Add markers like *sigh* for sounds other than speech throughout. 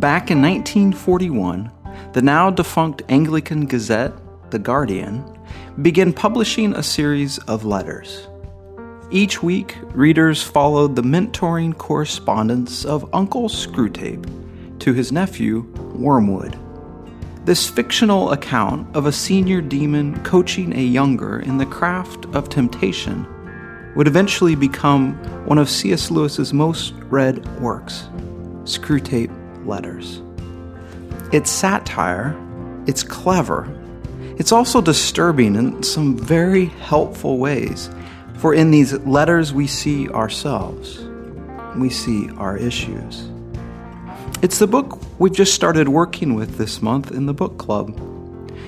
Back in 1941, the now defunct Anglican Gazette, The Guardian, began publishing a series of letters. Each week, readers followed the mentoring correspondence of Uncle Screwtape to his nephew, Wormwood. This fictional account of a senior demon coaching a younger in the craft of temptation would eventually become one of C.S. Lewis's most read works, Screwtape Letters. It's satire, it's clever, it's also disturbing in some very helpful ways, for in these letters we see ourselves, we see our issues. It's the book we've just started working with this month in the book club.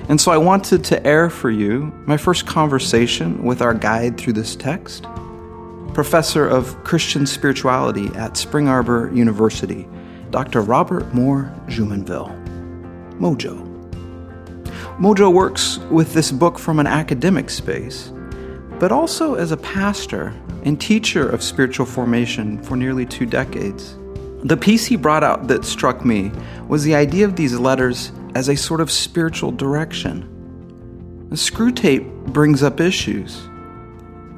And so I wanted to air for you my first conversation with our guide through this text, professor of Christian spirituality at Spring Arbor University, Dr. Robert Moore Jumonville. Mojo. Mojo works with this book from an academic space, but also as a pastor and teacher of spiritual formation for nearly two decades. The piece he brought out that struck me was the idea of these letters as a sort of spiritual direction. The Screwtape brings up issues.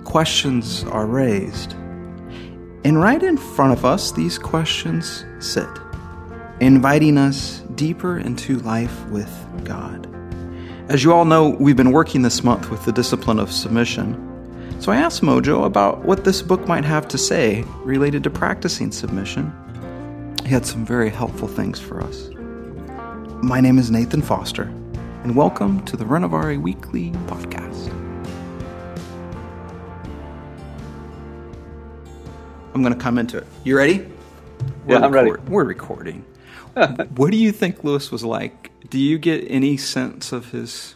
Questions are raised. And right in front of us, these questions sit, inviting us deeper into life with God. As you all know, we've been working this month with the discipline of submission. So I asked Mojo about what this book might have to say related to practicing submission. He had some very helpful things for us. My name is Nathan Foster, and welcome to the Renovare Weekly Podcast. I'm going to come into it. You ready? We're yeah, I'm ready. We're recording. What do you think Lewis was like? Do you get any sense of his,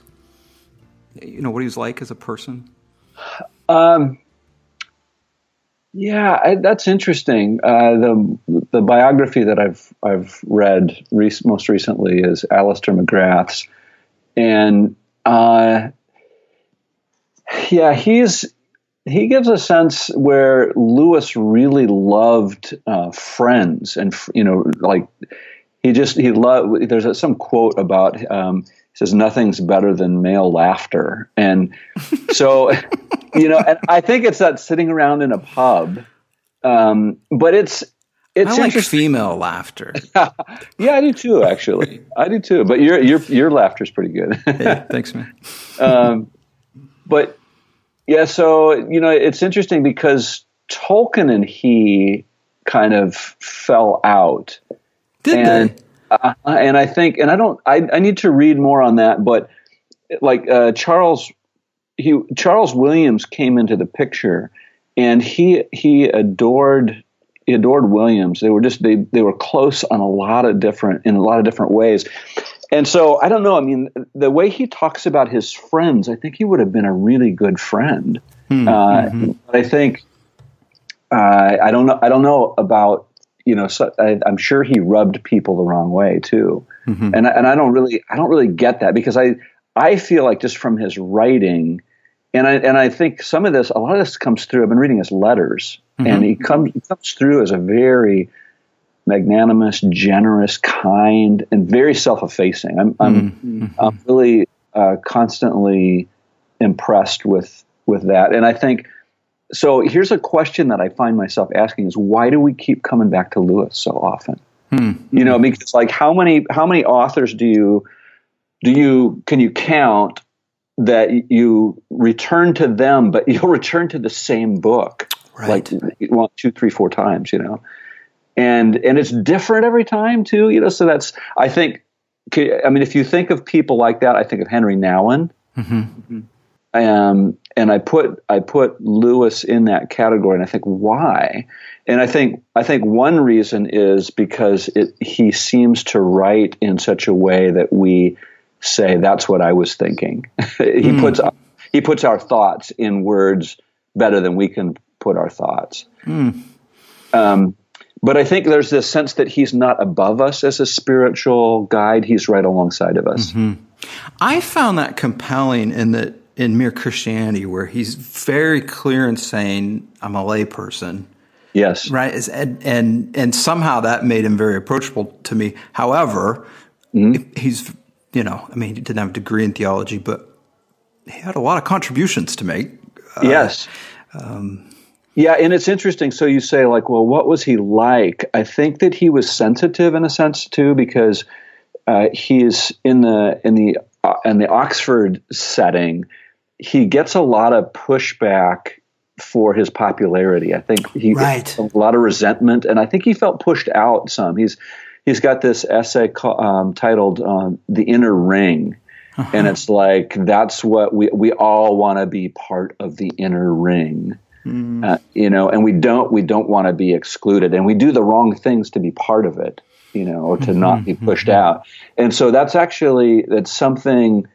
you know, what he was like as a person? Um, yeah, I, that's interesting. Uh, the the biography that I've I've read re- most recently is Alister McGrath's, and uh, yeah, he's he gives a sense where Lewis really loved uh, friends and you know like he just he loved. There's a, some quote about um, he says nothing's better than male laughter, and so *laughs* you know, and I think it's that sitting around in a pub, um, but it's it's I like female laughter. *laughs* yeah, I do too. Actually, I do too. But your your your laughter's pretty good. *laughs* hey, thanks, man. um, but yeah, so you know, it's interesting because Tolkien and he kind of fell out. Did and, they? Uh, and I think, and I don't, I, I need to read more on that, but like uh, Charles, he Charles Williams came into the picture, and he he adored he adored Williams. They were just they they were close on a lot of different in a lot of different ways. And so I don't know. I mean, the way he talks about his friends, I think he would have been a really good friend. Hmm, Uh, mm-hmm. but I think uh, I don't know. I don't know about you know. So I, I'm sure he rubbed people the wrong way too. Mhm. And I- and I don't really I don't really get that because I I feel like just from his writing, and I and I think some of this a lot of this comes through. I've been reading his letters, and he comes he comes through as a very magnanimous, generous, kind, and very self-effacing. I'm I'm, I'm really uh, constantly impressed with with that, and I think so. Here's a question that I find myself asking: Is why do we keep coming back to Lewis so often? Hmm. You know, because like how many how many authors do you do you can you count that you return to them, but *laughs* you'll return to the same book Right. like well, two, three, four times, you know, and and it's different every time too, you know. So that's I think. I mean, if you think of people like that, I think of Henri Nouwen, Mm-hmm. Um, and I put I put Lewis in that category, and I think why, and I think I think one reason is because it, he seems to write in such a way that we say that's what I was thinking. *laughs* he puts he puts our thoughts in words better than we can put our thoughts. Um, but I think there's this sense that he's not above us as a spiritual guide; he's right alongside of us. I found that compelling in that in Mere Christianity, where he's very clear in saying, "I'm a layperson." Yes. Right. And, and, and somehow that made him very approachable to me. However, he's, you know, I mean, he didn't have a degree in theology, but he had a lot of contributions to make. yes. yeah, and it's interesting. So you say, like, well, what was he like? I think that he was sensitive in a sense too, because uh, he is in the in the uh, in the Oxford setting. He gets a lot of pushback for his popularity. I think he Right. a lot of resentment, and I think he felt pushed out some. He's he's got this essay um, titled um, "The Inner Ring." And it's like that's what we we all want to be part of the inner ring, uh, you know, and we don't we don't want to be excluded, and we do the wrong things to be part of it, you know, or to not be pushed out. And so that's actually that's something.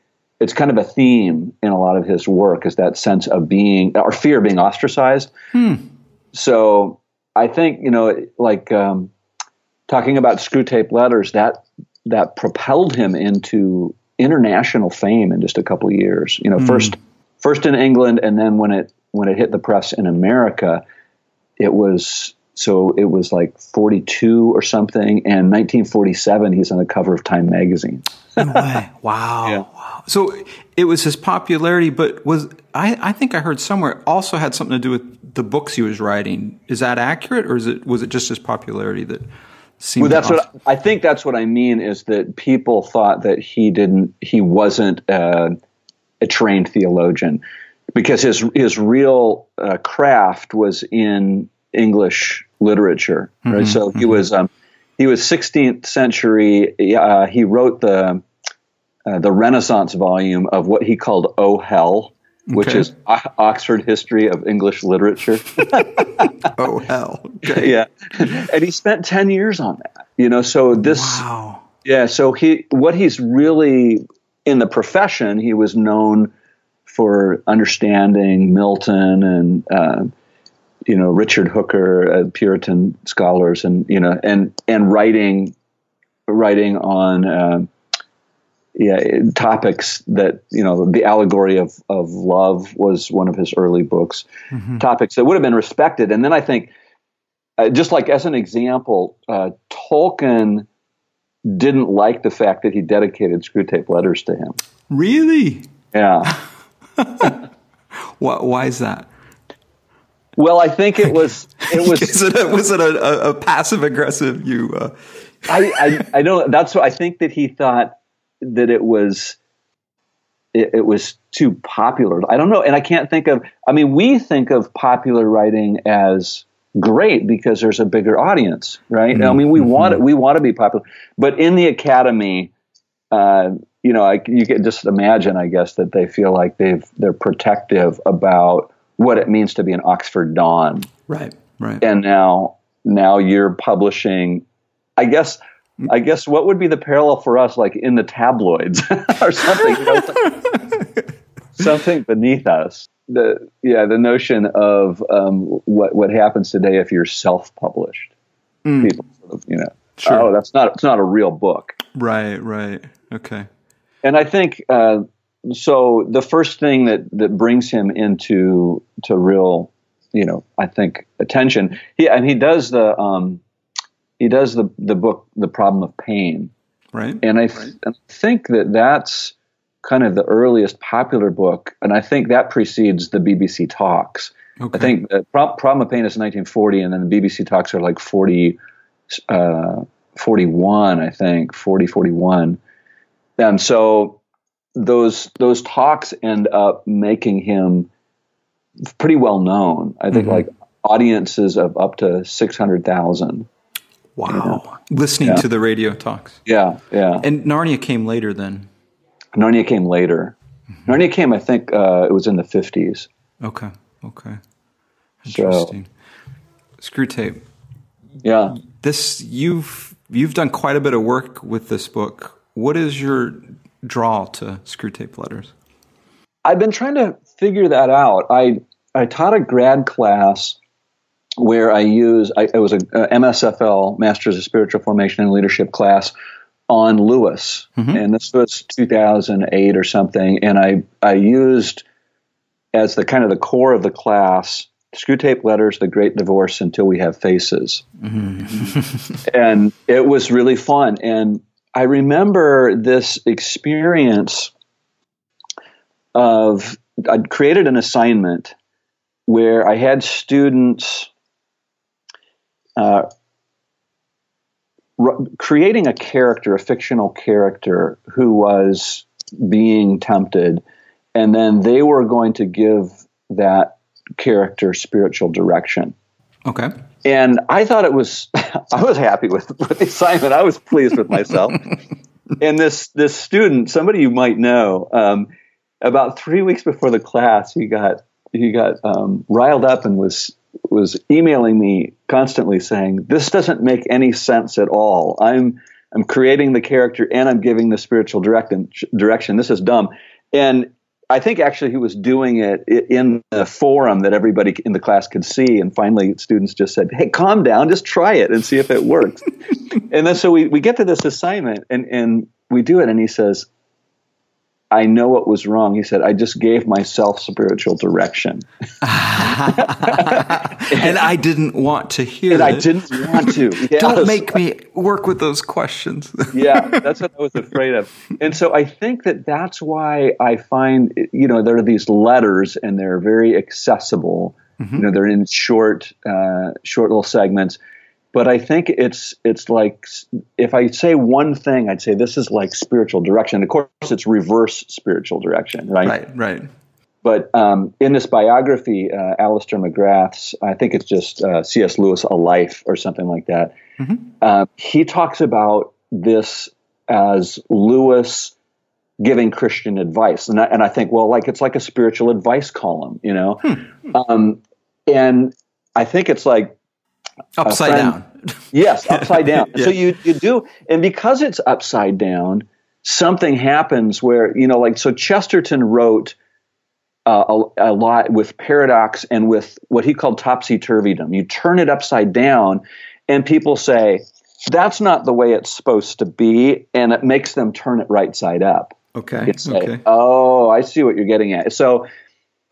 It's kind of a theme in a lot of his work is that sense of being or fear of being ostracized. So I think you know, like um, talking about Screwtape letters, that that propelled him into international fame in just a couple of years. You know, first first in England, and then when it when it hit the press in America, it was so it was like 42 or something, and 1947 he's on the cover of Time magazine. No way. Wow. *laughs* Yeah. Wow. So it was his popularity, but was I, I think I heard somewhere also had something to do with the books he was writing. Is that accurate, or is it was it just his popularity that seemed? Well, that's to what I think. That's what I mean is that people thought that he didn't, he wasn't uh, a trained theologian because his his real uh, craft was in English literature. Right, so he was um, he was 16th century. Uh, he wrote the uh, the Renaissance volume of what he called "Oh Hell." Which Okay. is O- Oxford History of English Literature. *laughs* Oh hell. Okay. *laughs* yeah, and he spent ten years on that. You know, so this Wow. yeah, so he what he's really in the profession, he was known for understanding Milton and uh, you know Richard Hooker, uh, Puritan scholars, and you know and and writing writing on uh, yeah topics that you know the allegory of of love was one of his early books, topics that would have been respected, and then I think. Uh, just like as an example, uh, Tolkien didn't like the fact that he dedicated Screwtape letters to him. Really? Yeah. *laughs* Why, why is that? Well, I think it was it *laughs* was it a, was it a, a, passive aggressive? You. Uh, I, I I don't that's what I think that he thought that it was it, it was too popular. I don't know, and I can't think of. I mean, we think of popular writing as great because there's a bigger audience, right? I mean, we want it. We want to be popular, but in the academy, uh, you know, I, you can just imagine, I guess, that they feel like they've they're protective about what it means to be an Oxford Don, right. Right. and now now you're publishing. I guess. I guess what would be the parallel for us, like in the tabloids *laughs* or something, you know, something beneath us. The yeah, the notion of um, what what happens today if you're self-published. People, sort of, you know, Sure. oh, that's not it's not a real book. right. Right. Okay. And I think uh, so. The first thing that that brings him into to real, you know, I think attention. He and he does the um, he does the the book, the problem of pain. Right. and I th- and I think that that's kind of the earliest popular book, and I think that precedes the BBC talks. okay. I think the Pro- Problem of Pain is 1940, and then the BBC talks are like 40, uh, 41, I think 40, 41, and so those those talks end up making him pretty well known. I think like audiences of up to six hundred thousand. Wow. Listening to the radio talks. Yeah, yeah. And Narnia came later then. Narnia came later. Narnia came, I think, uh, it was in the fifties. Okay. Okay. So Interesting. Screwtape. yeah, This you've you've done quite a bit of work with this book. What is your draw to Screwtape letters? I've been trying to figure that out. I I taught a grad class where I use I, it was a, a MSFL Masters of Spiritual Formation and Leadership class on Lewis, mm-hmm. and this was 2008 or something. And I I used as the kind of the core of the class Screwtape Letters, The Great Divorce, Until We Have Faces. Mm-hmm. *laughs* and it was really fun. And I remember this experience of I'd created an assignment where I had students uh, creating a character, a fictional character who was being tempted, and then they were going to give that character spiritual direction. Okay. And I thought it was, *laughs* I was happy with, with the assignment. I was pleased with myself. *laughs* and this this student, somebody you might know, um, about three weeks before the class, he got he got um, riled up and was was emailing me constantly saying, "This doesn't make any sense at all. I'm I'm creating the character and I'm giving the spiritual direction. Direction. This is dumb." And I think actually he was doing it in a forum that everybody in the class could see. And finally, students just said, "Hey, calm down. Just try it and see if it works." *laughs* and then so we we get to this assignment and and we do it, and he says, I know what was wrong. He said, I just gave myself spiritual direction. *laughs* and I didn't want to hear and it. I didn't want to. *laughs* Yes. Don't make me work with those questions. *laughs* yeah, that's what I was afraid of. And so I think that that's why I find, you know, there are these letters and they're very accessible. Mm-hmm. You know, they're in short, uh, short little segments but I think it's it's like if I say one thing, I'd say this is like spiritual direction. Of course, it's reverse spiritual direction, right? Right, right. But um, in this biography, uh, Alister McGrath's, I think it's just uh, C.S. Lewis, A Life, or something like that. Mm-hmm. Uh, he talks about this as Lewis giving Christian advice, and I, and I think, well, like it's like a spiritual advice column, you know. Hmm. Um, and I think it's like upside down. *laughs* yes, upside down. *laughs* yeah. So you you do, and because it's upside down, something happens where you know, like so. Chesterton wrote uh, a, a, lot with paradox and with what he called topsy turvydom. You turn it upside down, and people say that's not the way it's supposed to be, and it makes them turn it right side up. Okay. Say, okay. Oh, I see what you're getting at. So,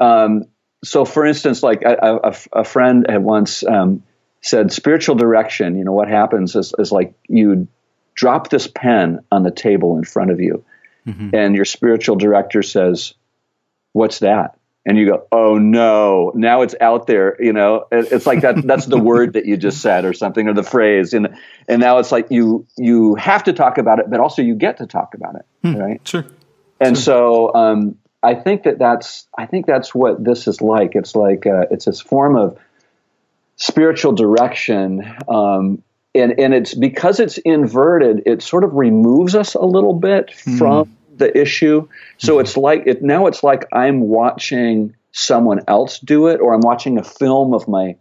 um, so for instance, like a, a, a friend had once. Um, said spiritual direction, you know, what happens is, is like you drop this pen on the table in front of you, mm-hmm. and your spiritual director says, What's that? And you go, Oh no, now it's out there, you know. It's like that that's the word that you just said or something, or the phrase. And and now it's like you you have to talk about it, but also you get to talk about it, hmm. right? Sure. And sure. so um, I think that that's I think that's what this is like. It's like uh, it's this form of spiritual direction. Um, and, and it's because it's inverted, it sort of removes us a little bit mm. from the issue. So mm. it's like it now it's like I'm watching someone else do it, or I'm watching a film of my.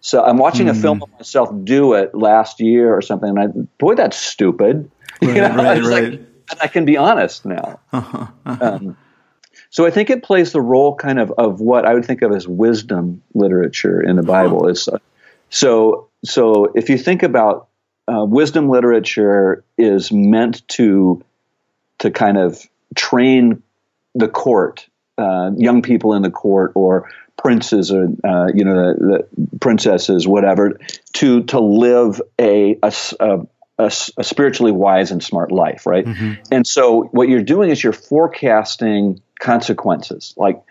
So I'm watching mm. a hmm. film of myself do it last year or something, and I boy, that's stupid. *laughs* Right, you know? right, right. Like, I can be honest now. Uh-huh, uh-huh. Um, so I think it plays the role kind of of what I would think of as wisdom literature in the Bible. Is uh, so so if you think about uh, wisdom literature is meant to to kind of train the court, uh, young people in the court, or princes or uh, you know the, the, princesses, whatever, to to live a, a, a a, a, spiritually wise and smart life, right? Mm-hmm. And so what you're doing is you're forecasting consequences. Like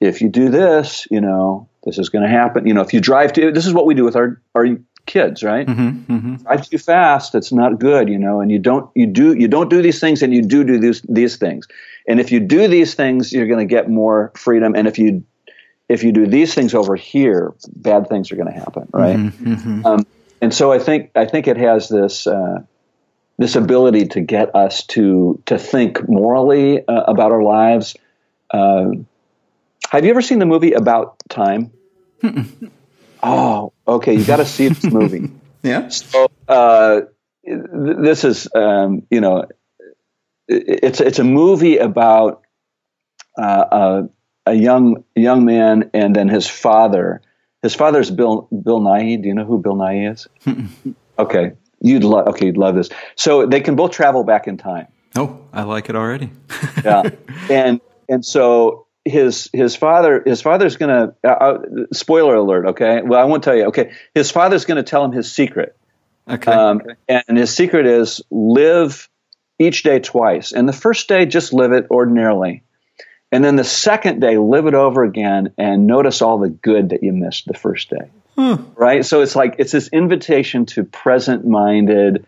if you do this, you know, this is going to happen. You know, if you drive too, this is what we do with our our kids, right? Mm-hmm, mm-hmm. Drive too fast, it's not good, you know. And you don't you do you don't do these things, and you do do these these things. And if you do these things, you're going to get more freedom. And if you if you do these things over here, bad things are going to happen, right? Mm-hmm, mm-hmm, um, and so I think I think it has this. Uh, this ability to get us to to think morally uh, about our lives, uh, have you ever seen the movie About Time? oh, okay. You got to see this movie. *laughs* yeah. So uh, this is, um, you know, it's it's a movie about uh, a, a young young man and then his father. His father's Bill Bill Nighy. Do you know who Bill Nighy is? okay, you'd love. Okay, you'd love this. So they can both travel back in time. Oh, I like it already. yeah, *laughs* and and so his his father his father's gonna uh, uh, spoiler alert. Okay, well I won't tell you. Okay, his father's gonna tell him his secret. Okay. Um, and his secret is live each day twice. And the first day, just live it ordinarily. And then the second day, live it over again and notice all the good that you missed the first day. Right? So it's like, it's this invitation to present minded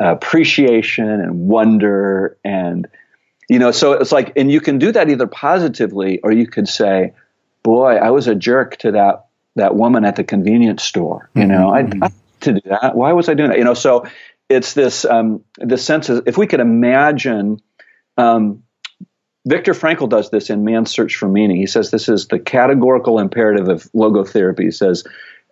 uh, appreciation and wonder. And, you know, so it's like, and you can do that either positively or you could say, boy, I was a jerk to that, that woman at the convenience store. You know, mm-hmm. I, I to do that. Why was I doing that? You know, so it's this um, this sense of if we could imagine. Um, Viktor Frankl does this in Man's Search for Meaning. He says this is the categorical imperative of logotherapy. He says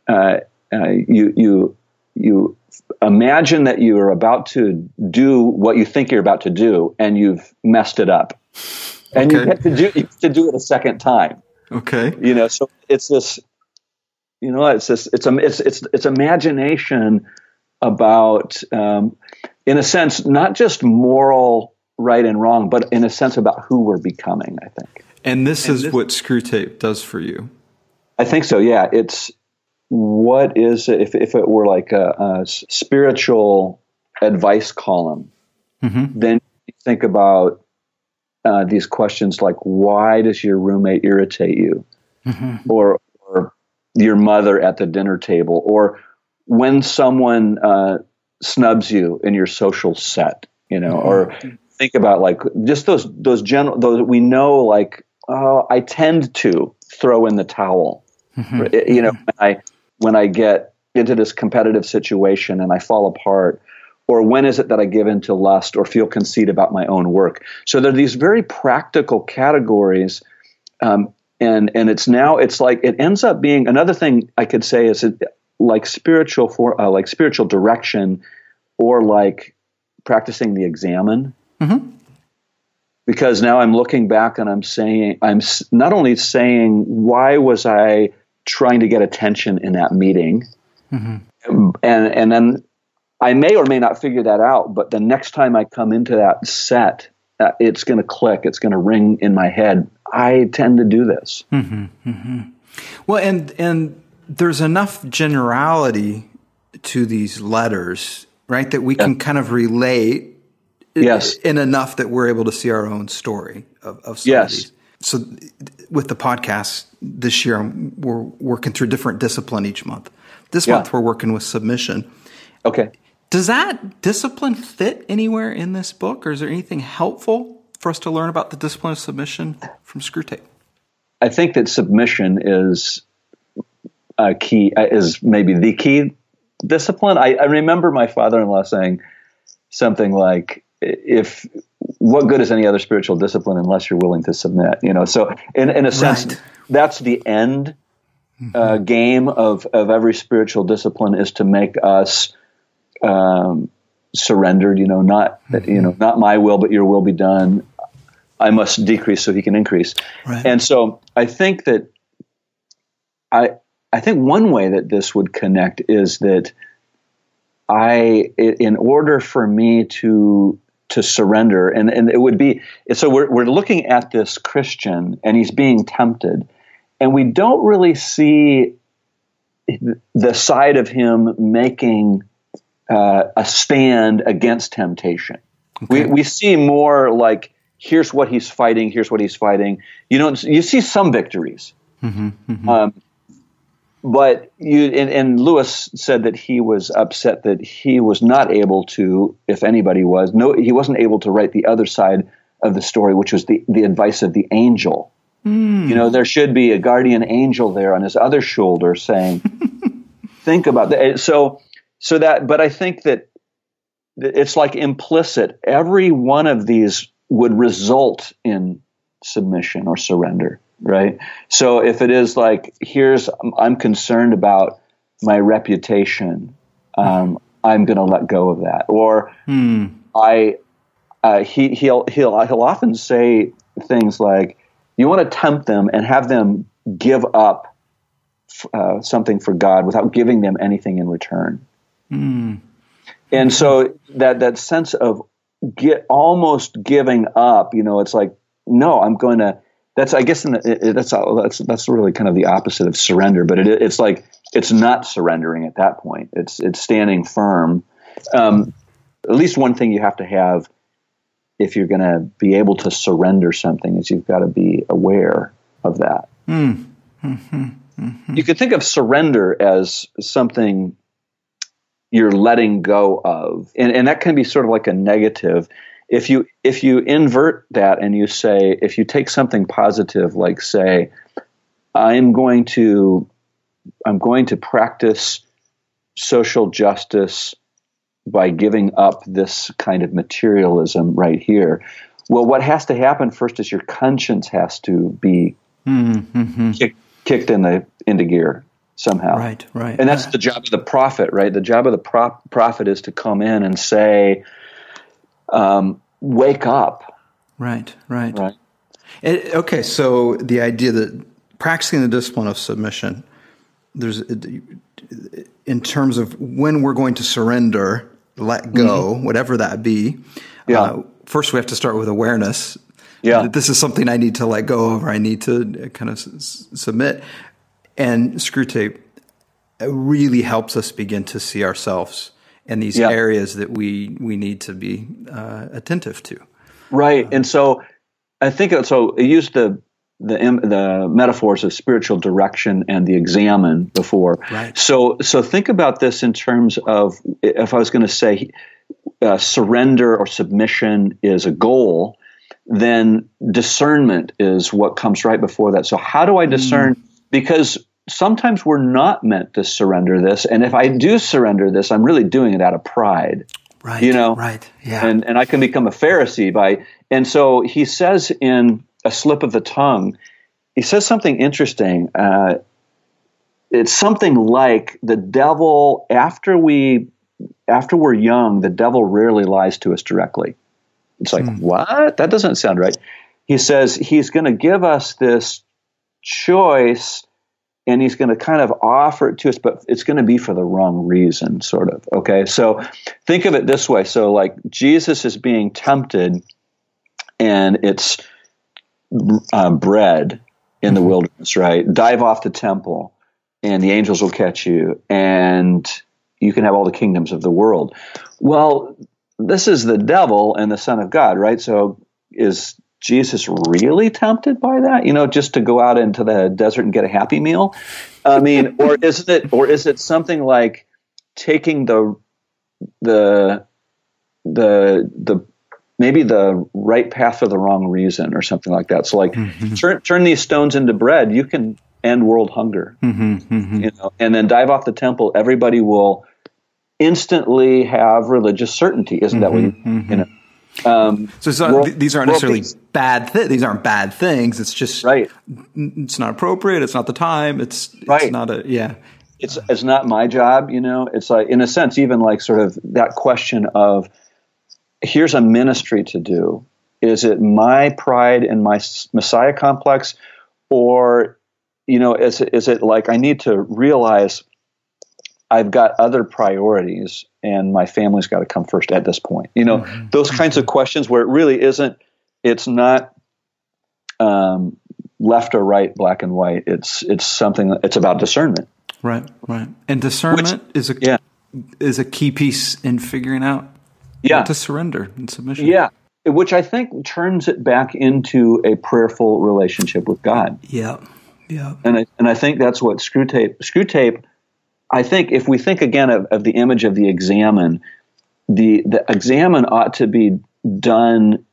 uh, uh, you you you imagine that you are about to do what you think you're about to do, and you've messed it up, and okay. you get to do you have to do it a second time. Okay, you know, so it's this you know, it's this, it's a, it's, it's, it's imagination about, um, in a sense, not just moral right and wrong, but in a sense about who we're becoming. I think. And this and is this, what Screwtape does for you. I think so. Yeah, it's what is it, if if it were like a, a spiritual advice column, mm-hmm. then you think about uh, these questions like why does your roommate irritate you, mm-hmm. or your mother at the dinner table or when someone uh, snubs you in your social set, you know, mm-hmm. or think about like just those those general those we know like oh I tend to throw in the towel, mm-hmm. you know, I when I get into this competitive situation and I fall apart. Or when is it that I give into lust or feel conceit about my own work? So there are these very practical categories um, and and it's now it's like it ends up being another thing I could say is it, like spiritual for uh, like spiritual direction or like practicing the examen. Mm-hmm. Because now I'm looking back and I'm saying I'm not only saying why was I trying to get attention in that meeting, mm-hmm. and and then I may or may not figure that out, but the next time I come into that set, uh, it's going to click, it's going to ring in my head. I tend to do this. Mm-hmm, mm-hmm. Well, and and there's enough generality to these letters, right, that we yeah. can kind of relate. Yes. In enough that we're able to see our own story of, of some yes. of these. So, with the podcast this year, we're working through different discipline each month. This yeah. month, we're working with submission. Okay. Does that discipline fit anywhere in this book, or is there anything helpful for us to learn about the discipline of submission from Screwtape? I think that submission is a key, is maybe the key discipline. I, I remember my father-in-law saying something like, "If what good is any other spiritual discipline unless you're willing to submit?" You know, so in in a sense, right. that's the end mm-hmm. uh, game of of every spiritual discipline is to make us um, surrendered. You know, not mm-hmm. you know, not my will, but your will be done. I must decrease so he can increase. Right. And so I think that I I think one way that this would connect is that I in order for me to to surrender and, and it would be so we're we're looking at this Christian and he's being tempted and we don't really see the side of him making uh, a stand against temptation. Okay. We we see more like here's what he's fighting, here's what he's fighting. You know, you see some victories, mm-hmm, mm-hmm. Um, but you and, and, Lewis said that he was upset that he was not able to, if anybody was, no, he wasn't able to write the other side of the story, which was the the advice of the angel. Mm. You know, there should be a guardian angel there on his other shoulder saying, *laughs* "Think about that." So so that, but I think that it's like implicit. Every one of these would result in submission or surrender, right? So if it is like, here's, I'm concerned about my reputation, um, I'm going to let go of that. Or hmm. I, uh, he, he'll, he'll, he'll often say things like, you want to tempt them and have them give up uh, something for God without giving them anything in return. Mm. And so that that sense of get almost giving up, you know, it's like no, I'm going to that's I guess the, it, that's that's that's really kind of the opposite of surrender. But it, it's like it's not surrendering at that point. It's it's standing firm. Um, at least one thing you have to have if you're going to be able to surrender something is you've got to be aware of that. Mm. Mm-hmm. Mm-hmm. You could think of surrender as something you're letting go of, and, and that can be sort of like a negative if you if you invert that and you say if you take something positive like say i'm going to i'm going to practice social justice by giving up this kind of materialism right here well what has to happen first is your conscience has to be mm-hmm. kick, kicked in the into gear somehow. Right right. And that's the job of the prophet right? The job of the pro- prophet is to come in and say um, wake up. Right, right. Right. It, okay, so the idea that practicing the discipline of submission, there's in terms of when we're going to surrender, let go, mm-hmm. whatever that be. Yeah. Uh, first, we have to start with awareness. Yeah. That this is something I need to let go of, or I need to kind of s- submit. And Screwtape really helps us begin to see ourselves and these yeah. areas that we we need to be uh, attentive to. Right, and so I think so. I used the the the metaphors of spiritual direction and the examen before. Right. So so think about this in terms of if I was going to say uh, surrender or submission is a goal, then discernment is what comes right before that. So how do I discern? Mm. Because sometimes we're not meant to surrender this. And if I do surrender this, I'm really doing it out of pride. Right. You know? Right. Yeah. And, and I can become a Pharisee by, and so he says in a slip of the tongue, he says something interesting. Uh, it's something like the devil, after we, after we're young, the devil rarely lies to us directly. It's like, hmm. what? That doesn't sound right. He says he's going to give us this choice and he's going to kind of offer it to us, but it's going to be for the wrong reason, sort of. Okay, so think of it this way: so like Jesus is being tempted, and it's uh, bread in the mm-hmm. wilderness, right? Dive off the temple, and the angels will catch you, and you can have all the kingdoms of the world. Well, this is the devil and the Son of God, right? So is Jesus really tempted by that? You know, just to go out into the desert and get a happy meal? I mean, *laughs* or isn't it or is it something like taking the the the the maybe the right path for the wrong reason or something like that. So like mm-hmm. turn turn these stones into bread, you can end world hunger. Mm-hmm, mm-hmm. You know, and then dive off the temple, everybody will instantly have religious certainty. Isn't that what you, mm-hmm, you know? Um, so not, world, these aren't necessarily bad. Thi- these aren't bad things. It's just right. It's not appropriate. It's not the time. It's, it's right. not a yeah. It's it's not my job. You know. It's like in a sense, even like sort of that question of here's a ministry to do. Is it my pride and my Messiah complex, or you know, is is it like I need to realize I've got other priorities and my family's got to come first at this point. You know, mm-hmm. those kinds of questions where it really isn't, it's not um, left or right, black and white. It's it's something. It's about discernment. Right, right. And discernment Which, is a yeah. is a key piece in figuring out yeah to surrender and submission. Yeah, which I think turns it back into a prayerful relationship with God. Yeah, yeah. And I, and I think that's what Screw Tape, Screwtape Screwtape I think if we think again of, of the image of the examen, the the examen ought to be done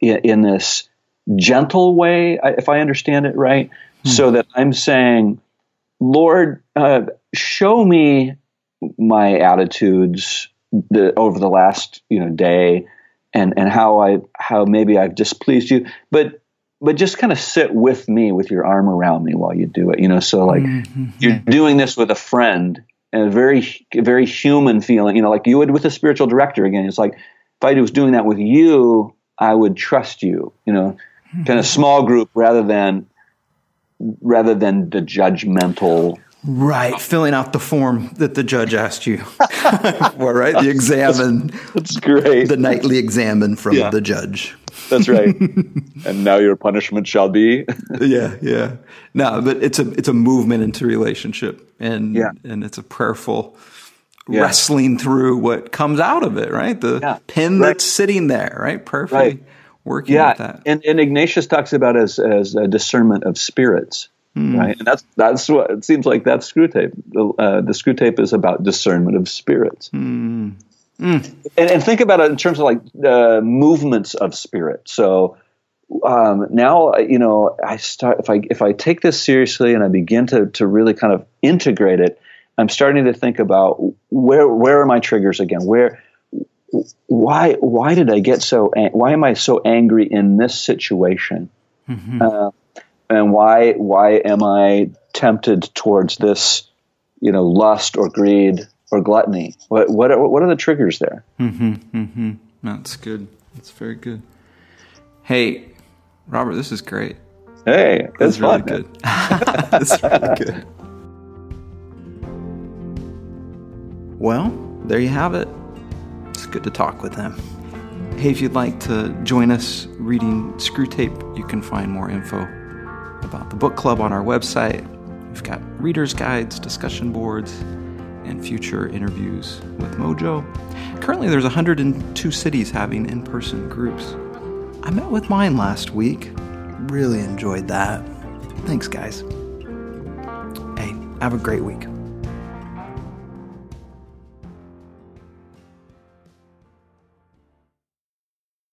in, in this gentle way, if I understand it right, hmm. so that I'm saying, Lord, uh, show me my attitudes the, over the last you know day, and and how I how maybe I've displeased you, but but just kind of sit with me with your arm around me while you do it you know so like mm-hmm. you're doing this with a friend and a very very human feeling you know like you would with a spiritual director again it's like if i was doing that with you i would trust you you know mm-hmm. kind of small group rather than rather than the judgmental Right, filling out the form that the judge asked you *laughs* for, right? The *laughs* examen. That's great. The nightly examen from yeah. the judge. That's right. *laughs* and now your punishment shall be. *laughs* yeah, yeah. No, but it's a it's a movement into relationship, and Yeah. and it's a prayerful Yeah. wrestling through what comes out of it. Right, the Yeah. pin Right. that's sitting there. Right, prayerfully Right. working yeah, with that. and, and Ignatius talks about as as a discernment of spirits, right? And that's that's what it seems like. That Screwtape. The, uh, the Screwtape is about discernment of spirits. And, and think about it in terms of like uh, movements of spirit. So um, now, you know, I start if I if I take this seriously and I begin to to really kind of integrate it, I'm starting to think about where where are my triggers again? Where why why did I get so why am I so angry in this situation? Uh, and why why am I tempted towards this, you know, lust or greed or gluttony? What what are, what are the triggers there? Mm-hmm, mm-hmm. That's good. That's very good. Hey, Robert, this is great. Hey, This it's really good. *laughs* *laughs* this is really good. Well, there you have it. It's good to talk with them. Hey, if you'd like to join us reading Screwtape, you can find more info about the book club on our website. We've got readers' guides, discussion boards, and future interviews with Mojo. Currently, there's 102 cities having in person groups. I met with mine last week. Really enjoyed that. Thanks, guys. Hey, have a great week.